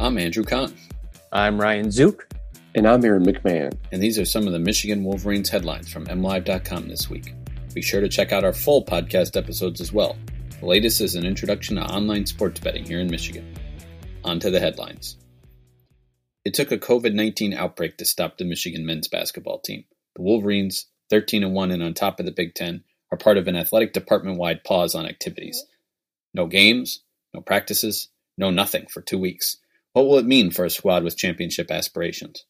I'm Andrew Kahn. I'm Ryan Zuke. And I'm Aaron McMahan. And these are some of the Michigan Wolverines headlines from MLive.com this week. Be sure to check out our full podcast episodes as well. The latest is an introduction to online sports betting here in Michigan. On to the headlines. It took a COVID 19 outbreak to stop the Michigan men's basketball team. The Wolverines, 13 and 1 and on top of the Big Ten, are part of an athletic department wide pause on activities. No games, no practices, no nothing for two weeks. What will it mean for a squad with championship aspirations?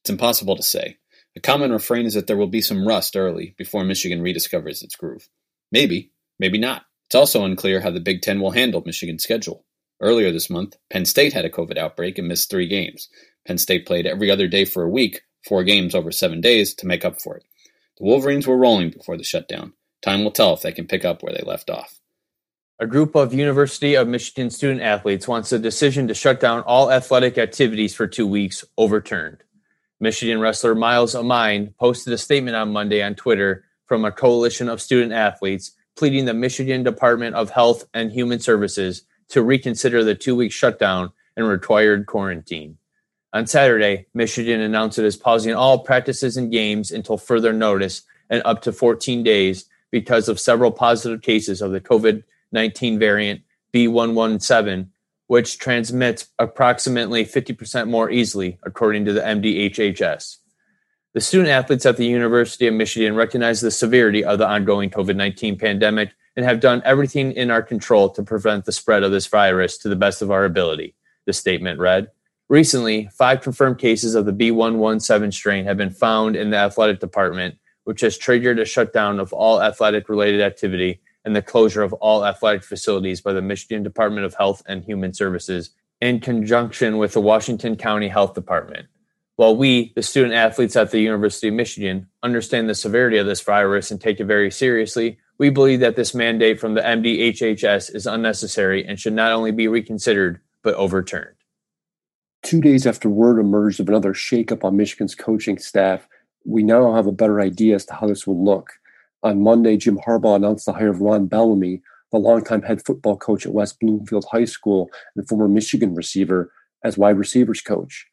It's impossible to say. A common refrain is that there will be some rust early before Michigan rediscovers its groove. Maybe, maybe not. It's also unclear how the Big Ten will handle Michigan's schedule. Earlier this month, Penn State had a COVID outbreak and missed three games. Penn State played every other day for a week, four games over seven days, to make up for it. The Wolverines were rolling before the shutdown. Time will tell if they can pick up where they left off. A group of University of Michigan student athletes wants the decision to shut down all athletic activities for two weeks overturned. Michigan wrestler Miles Amine posted a statement on Monday on Twitter from a coalition of student athletes pleading the Michigan Department of Health and Human Services to reconsider the two week shutdown and required quarantine. On Saturday, Michigan announced it is pausing all practices and games until further notice and up to 14 days because of several positive cases of the COVID 19 variant B117, which transmits approximately 50% more easily, according to the MDHHS. The student athletes at the University of Michigan recognize the severity of the ongoing COVID 19 pandemic and have done everything in our control to prevent the spread of this virus to the best of our ability, the statement read. Recently, five confirmed cases of the B117 strain have been found in the athletic department, which has triggered a shutdown of all athletic related activity and the closure of all athletic facilities by the Michigan Department of Health and Human Services in conjunction with the Washtenaw County Health Department. While we, the student athletes at the University of Michigan, understand the severity of this virus and take it very seriously, we believe that this mandate from the MDHHS is unnecessary and should not only be reconsidered, but overturned. Two days after word emerged of another shakeup on Michigan's coaching staff, we now have a better idea as to how this will look. On Monday, Jim Harbaugh announced the hire of Ron Bellamy, the longtime head football coach at West Bloomfield High School and former Michigan receiver, as wide receivers coach.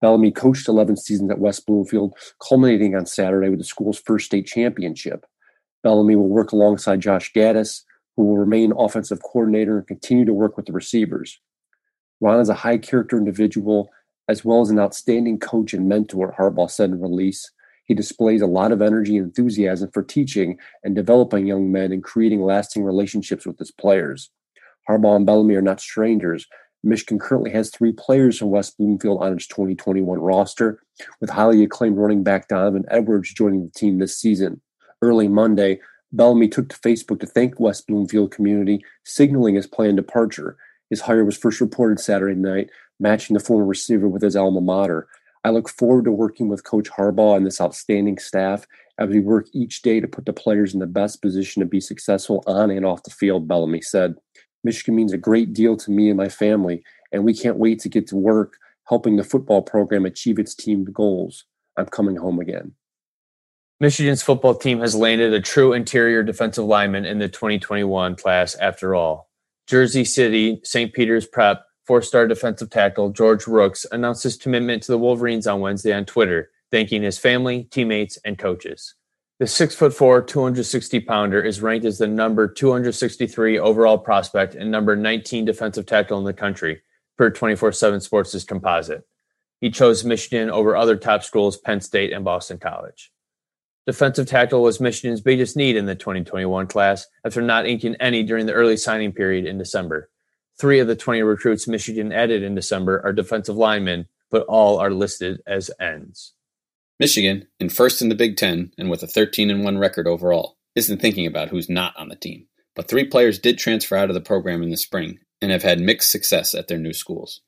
Bellamy coached 11 seasons at West Bloomfield, culminating on Saturday with the school's first state championship. Bellamy will work alongside Josh Gattis, who will remain offensive coordinator and continue to work with the receivers. Ron is a high character individual, as well as an outstanding coach and mentor, Harbaugh said in release. He displays a lot of energy and enthusiasm for teaching and developing young men and creating lasting relationships with his players. Harbaugh and Bellamy are not strangers. Michigan currently has three players from West Bloomfield on its 2021 roster, with highly acclaimed running back Donovan Edwards joining the team this season. Early Monday, Bellamy took to Facebook to thank West Bloomfield community, signaling his planned departure. His hire was first reported Saturday night, matching the former receiver with his alma mater. I look forward to working with Coach Harbaugh and this outstanding staff as we work each day to put the players in the best position to be successful on and off the field, Bellamy said. Michigan means a great deal to me and my family, and we can't wait to get to work helping the football program achieve its team goals. I'm coming home again. Michigan's football team has landed a true interior defensive lineman in the 2021 class after all. Jersey City, St. Peter's Prep, Four star defensive tackle George Rooks announced his commitment to the Wolverines on Wednesday on Twitter, thanking his family, teammates, and coaches. The six foot four, 260 pounder is ranked as the number 263 overall prospect and number 19 defensive tackle in the country per 24 7 Sports' composite. He chose Michigan over other top schools, Penn State and Boston College. Defensive tackle was Michigan's biggest need in the 2021 class after not inking any during the early signing period in December. Three of the 20 recruits Michigan added in December are defensive linemen, but all are listed as ends. Michigan, in first in the Big Ten and with a 13 and 1 record overall, isn't thinking about who's not on the team. But three players did transfer out of the program in the spring and have had mixed success at their new schools.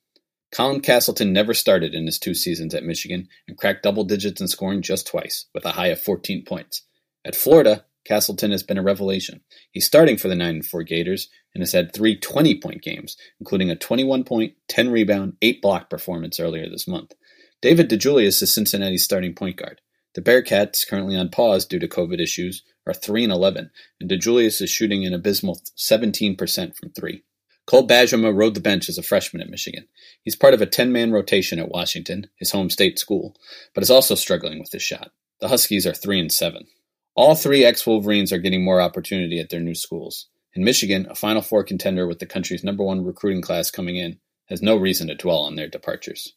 Colin Castleton never started in his two seasons at Michigan and cracked double digits in scoring just twice, with a high of 14 points. At Florida, Castleton has been a revelation. He's starting for the 9 4 Gators and has had three 20 point games, including a 21 point, 10 rebound, 8 block performance earlier this month. David DeJulius is Cincinnati's starting point guard. The Bearcats, currently on pause due to COVID issues, are 3 and 11, and DeJulius is shooting an abysmal 17% from 3. Cole Bajema rode the bench as a freshman at Michigan. He's part of a 10 man rotation at Washington, his home state school, but is also struggling with his shot. The Huskies are 3 and 7. All three ex Wolverines are getting more opportunity at their new schools. In Michigan, a Final Four contender with the country's number one recruiting class coming in, has no reason to dwell on their departures.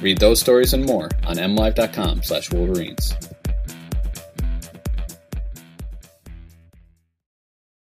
Read those stories and more on mlive.com slash wolverines.